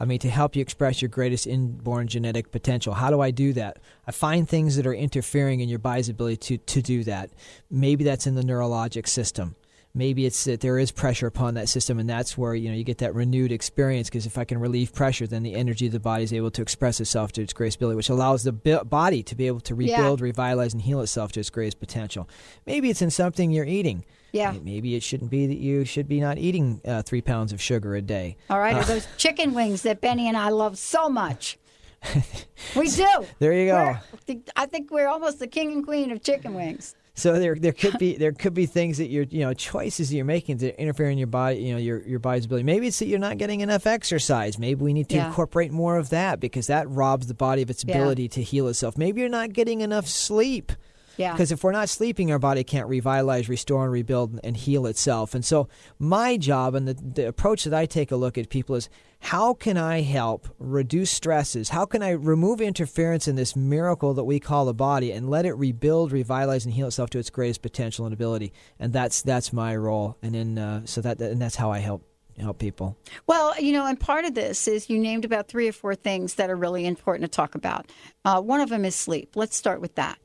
I mean, to help you express your greatest inborn genetic potential. How do I do that? I find things that are interfering in your body's ability to, to do that. Maybe that's in the neurologic system. Maybe it's that there is pressure upon that system, and that's where you know you get that renewed experience. Because if I can relieve pressure, then the energy of the body is able to express itself to its greatest ability, which allows the body to be able to rebuild, yeah. revitalize, and heal itself to its greatest potential. Maybe it's in something you're eating. Yeah. Maybe it shouldn't be that you should be not eating uh, three pounds of sugar a day. All right. Uh, or those chicken wings that Benny and I love so much. we do. There you go. We're, I think we're almost the king and queen of chicken wings. So there, there could be there could be things that you're you know choices that you're making that interfere in your body you know your your body's ability. Maybe it's that you're not getting enough exercise. Maybe we need to Yeah. incorporate more of that because that robs the body of its Yeah. ability to heal itself. Maybe you're not getting enough sleep. Yeah. Because if we're not sleeping, our body can't revitalize, restore, and rebuild and heal itself. And so, my job and the, the approach that I take a look at people is how can I help reduce stresses? How can I remove interference in this miracle that we call the body and let it rebuild, revitalize, and heal itself to its greatest potential and ability? And that's that's my role. And then uh, so that and that's how I help help people. Well, you know, and part of this is you named about three or four things that are really important to talk about. Uh, one of them is sleep. Let's start with that.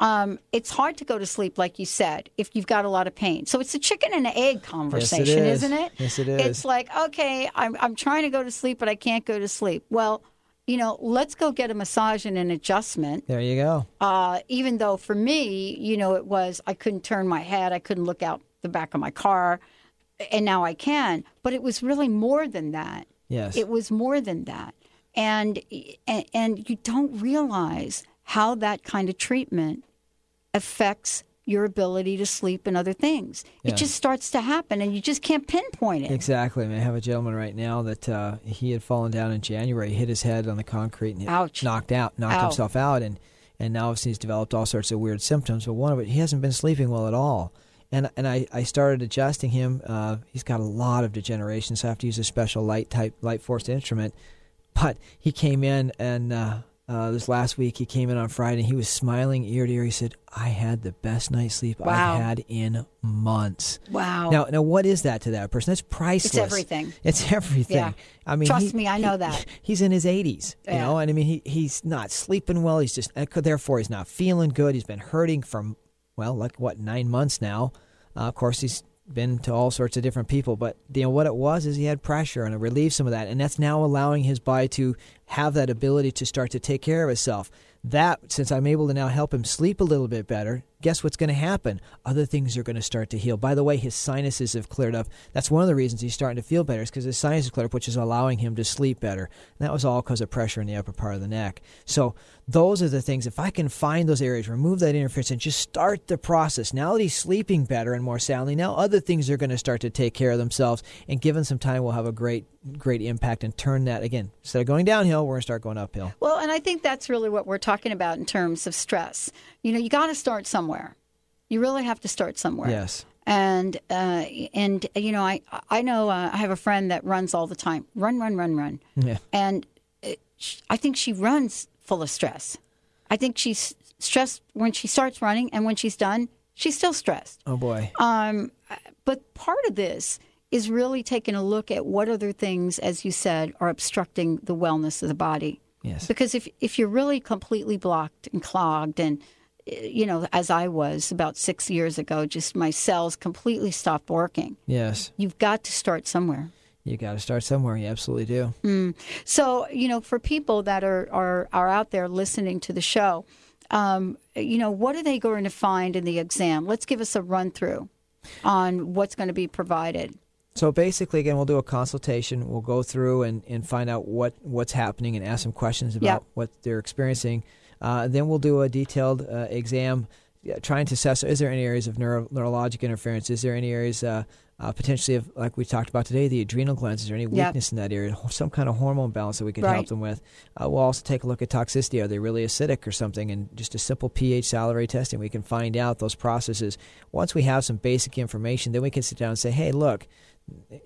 Um, it's hard to go to sleep, like you said, if you've got a lot of pain. So it's a chicken and an egg conversation, is. isn't it? Yes, it is. It's like, okay, I'm, I'm trying to go to sleep, but I can't go to sleep. Well, you know, let's go get a massage and an adjustment. There you go. Uh, even though for me, you know, it was I couldn't turn my head, I couldn't look out the back of my car, and now I can. But it was really more than that. Yes. It was more than that, and and, and you don't realize how that kind of treatment affects your ability to sleep and other things. Yeah. It just starts to happen, and you just can't pinpoint it. Exactly. I, mean, I have a gentleman right now that uh, he had fallen down in January, hit his head on the concrete, and Ouch. knocked out, knocked Ow. himself out, and and now obviously he's developed all sorts of weird symptoms. But one of it, he hasn't been sleeping well at all. And and I, I started adjusting him. Uh, he's got a lot of degeneration, so I have to use a special light type light force instrument. But he came in and. Uh, uh, this last week, he came in on Friday. and He was smiling ear to ear. He said, "I had the best night's sleep Wow. I've had in months." Wow. Now, now, what is that to that person? That's priceless. It's everything. It's everything. Yeah. I mean, Trust he- me, I know he- that. He's in his 80s, you know, and I mean, he, he's not sleeping well. He's just, therefore, he's not feeling good. He's been hurting from, well, like what, nine months now. Uh, of course, he's been to all sorts of different people, but you know what it was is he had pressure and it relieved some of that, and that's now allowing his body to have that ability to start to take care of itself. That, since I'm able to now help him sleep a little bit better, guess what's going to happen? Other things are going to start to heal. By the way, his sinuses have cleared up. That's one of the reasons he's starting to feel better, is because his sinuses cleared up, which is allowing him to sleep better. And that was all because of pressure in the upper part of the neck. So those are the things. If I can find those areas, remove that interference, and just start the process. Now that he's sleeping better and more soundly, now other things are going to start to take care of themselves. And given some time, we'll have a great, great impact and turn that again. Instead of going downhill, we're going to start going uphill. Well, and I think that's really what we're talking about in terms of stress. You know, you got to start somewhere. You really have to start somewhere. Yes. And uh, and you know, I I know uh, I have a friend that runs all the time. Run, run, run, run. Yeah. And it, I think she runs full of stress. I think she's stressed when she starts running, and when she's done, she's still stressed. Oh boy. Um, but part of this is really taking a look at what other things, as you said, are obstructing the wellness of the body. Yes. Because if if you're really completely blocked and clogged, and you know, as I was about six years ago, just my cells completely stopped working. Yes. You've got to start somewhere. You got to start somewhere. You absolutely do. Mm. So, you know, for people that are, are, are out there listening to the show, um, you know, what are they going to find in the exam? Let's give us a run through on what's going to be provided. So basically, again, we'll do a consultation. We'll go through and, and find out what, what's happening and ask some questions about Yep. what they're experiencing. Uh, then we'll do a detailed uh, exam, trying to assess is there any areas of neuro, neurologic interference? Is there any areas uh, uh, potentially of, like we talked about today, the adrenal glands? Is there any Yep. weakness in that area? Some kind of hormone balance that we can help them with. Uh, we'll also take a look at toxicity. Are they really acidic or something? And just a simple pH salivary testing, we can find out those processes. Once we have some basic information, then we can sit down and say, hey, look,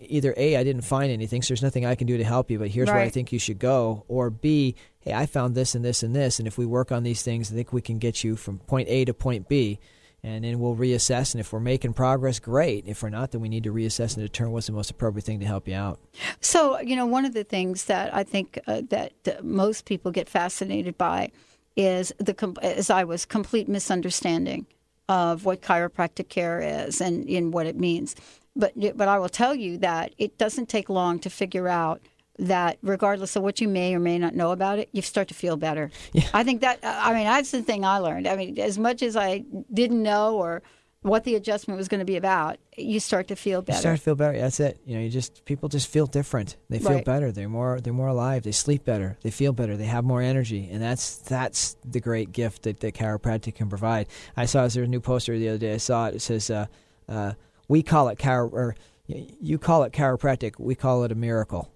either A, I didn't find anything, so there's nothing I can do to help you, but here's where I think you should go. Or B, hey, I found this and this and this, and if we work on these things, I think we can get you from point A to point B. And then we'll reassess, and if we're making progress, great. If we're not, then we need to reassess and determine what's the most appropriate thing to help you out. So, you know, one of the things that I think uh, that uh, most people get fascinated by is the, as I was, complete misunderstanding of what chiropractic care is and in what it means. But but I will tell you that it doesn't take long to figure out that regardless of what you may or may not know about it, you start to feel better. Yeah. I think that I mean that's the thing I learned. I mean, as much as I didn't know or what the adjustment was going to be about, you start to feel better. You start to feel better. That's it. You know, you just people just feel different. They feel Right. better. They're more they're more alive. They sleep better. They feel better. They have more energy, and that's that's the great gift that, that chiropractic can provide. I saw there was a new poster the other day. I saw it. It says, uh, uh, "We call it chiro or you call it chiropractic. We call it a miracle."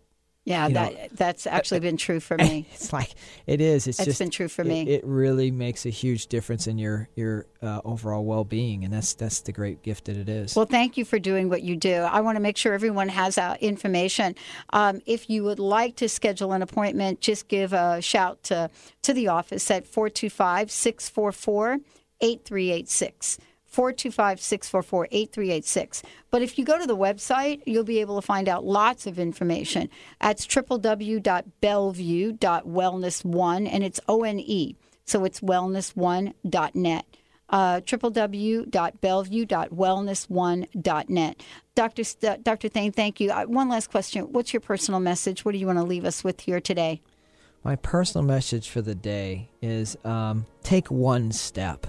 Yeah, You know, that that's actually been true for me. It's like it is. It's It's just been true for it- me. It, really makes a huge difference in your your uh, overall well being, and that's that's the great gift that it is. Well, thank you for doing what you do. I want to make sure everyone has uh, information. Um, if you would like to schedule an appointment, just give a shout to, to the office at 425 644 8386. 425 644 8386. But if you go to the website, you'll be able to find out lots of information. That's www.bellevue.wellness1, and it's O N E. So it's wellness1.net. Uh, www.bellevue.wellness1.net. Dr. St- Dr. Thain, thank you. Uh, one last question. What's your personal message? What do you want to leave us with here today? My personal message for the day is um, take one step,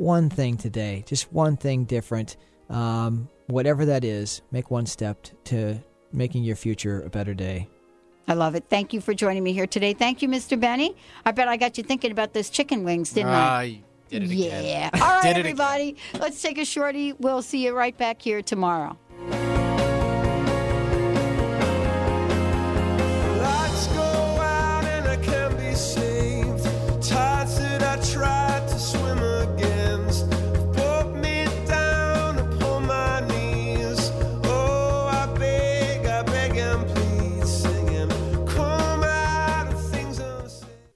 one thing today, just one thing different. Um, whatever that is, make one step to making your future a better day. I love it. Thank you for joining me here today. Thank you, Mr. Benny. I bet I got you thinking about those chicken wings, didn't Ah, I? did it again. Yeah. All right, Did it everybody. Let's take a shorty. We'll see you right back here tomorrow.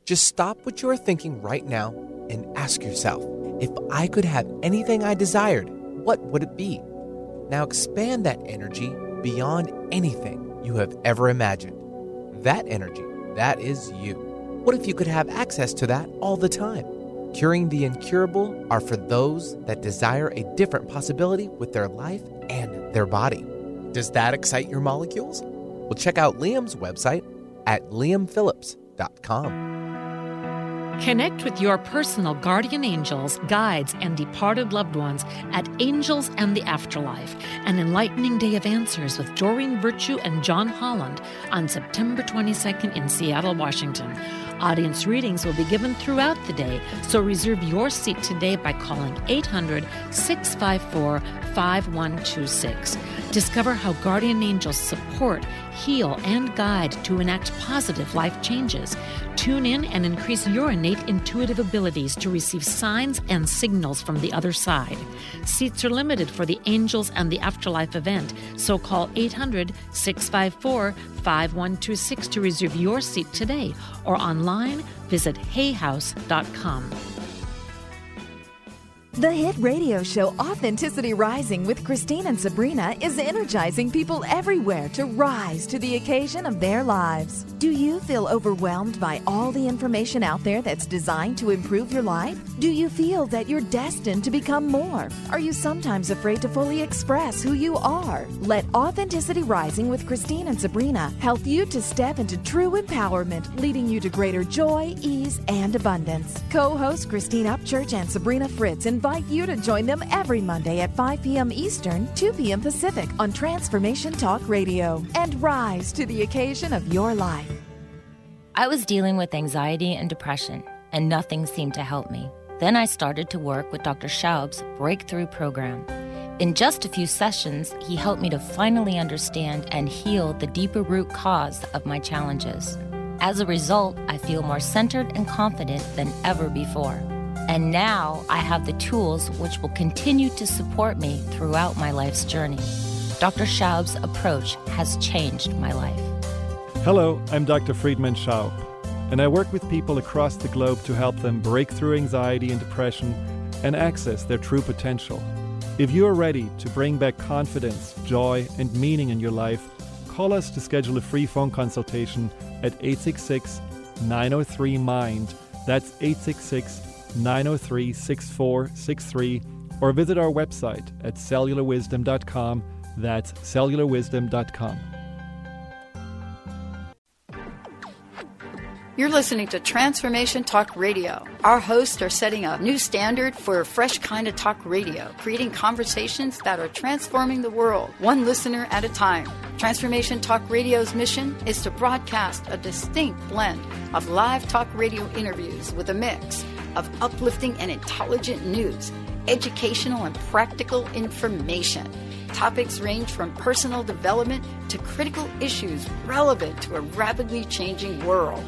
Just stop what you're thinking right now and ask yourself if I could have anything I desired, what would it be? Now expand that energy beyond anything you have ever imagined. That energy, that is you. What if you could have access to that all the time? Curing the incurable are for those that desire a different possibility with their life and their body. Does that excite your molecules? Well, check out Liam's website at liamphillips.com. Connect with your personal guardian angels, guides, and departed loved ones at Angels and the Afterlife, an enlightening day of answers with Doreen Virtue and John Holland on September 22nd in Seattle, Washington. Audience readings will be given throughout the day, so reserve your seat today by calling 800 654 5126. Discover how guardian angels support, heal, and guide to enact positive life changes. Tune in and increase your innate intuitive abilities to receive signs and signals from the other side. Seats are limited for the Angels and the Afterlife event, so call 800 654 5126 to reserve your seat today or online visit hayhouse.com. The hit radio show Authenticity Rising with Christine and Sabrina is energizing people everywhere to rise to the occasion of their lives. Do you feel overwhelmed by all the information out there that's designed to improve your life? Do you feel that you're destined to become more? Are you sometimes afraid to fully express who you are? Let Authenticity Rising with Christine and Sabrina help you to step into true empowerment, leading you to greater joy, ease, and abundance. Co host Christine Upchurch and Sabrina Fritz invite you to join them every Monday at 5 p.m. Eastern, 2 p.m. Pacific on Transformation Talk Radio and rise to the occasion of your life. I was dealing with anxiety and depression, and nothing seemed to help me. Then I started to work with Dr. Schaub's Breakthrough Program. In just a few sessions, he helped me to finally understand and heal the deeper root cause of my challenges. As a result, I feel more centered and confident than ever before. And now I have the tools which will continue to support me throughout my life's journey. Dr. Schaub's approach has changed my life. Hello, I'm Dr. Friedemann Schaub, and I work with people across the globe to help them break through anxiety and depression and access their true potential. If you are ready to bring back confidence, joy, and meaning in your life, call us to schedule a free phone consultation at 866 903 MIND. That's 866 903 6463 or visit our website at cellularwisdom.com. That's cellularwisdom.com. You're listening to Transformation Talk Radio. Our hosts are setting a new standard for a fresh kind of talk radio, creating conversations that are transforming the world, one listener at a time. Transformation Talk Radio's mission is to broadcast a distinct blend of live talk radio interviews with a mix of uplifting and intelligent news, educational and practical information. Topics range from personal development to critical issues relevant to a rapidly changing world.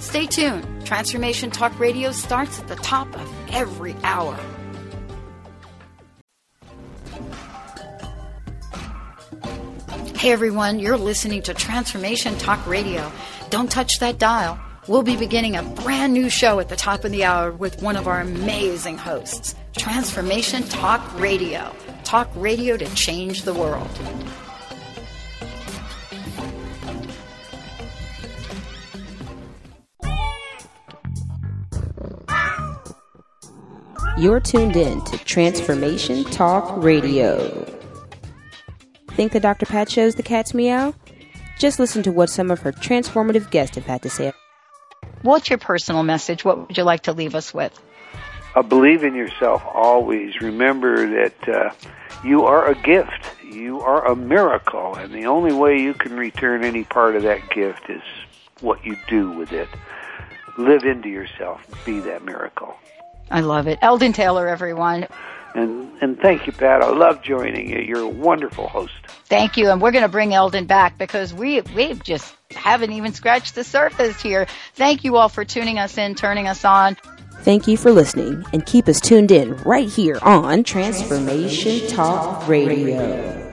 Stay tuned. Transformation Talk Radio starts at the top of every hour. Hey everyone, you're listening to Transformation Talk Radio. Don't touch that dial. We'll be beginning a brand new show at the top of the hour with one of our amazing hosts. Transformation Talk Radio. Talk radio to change the world. You're tuned in to Transformation Talk Radio. Think the Dr. Pat shows the cat's meow? Just listen to what some of her transformative guests have had to say. What's your personal message? What would you like to leave us with? Uh, believe in yourself always. Remember that uh, you are a gift. You are a miracle, and the only way you can return any part of that gift is what you do with it. Live into yourself. Be that miracle. I love it. Eldon Taylor, everyone. And and thank you, Pat. I love joining you. You're a wonderful host. Thank you. And we're going to bring Eldon back because we we've just haven't even scratched the surface here. Thank you all for tuning us in, turning us on. Thank you for listening and keep us tuned in right here on Transformation Talk Radio.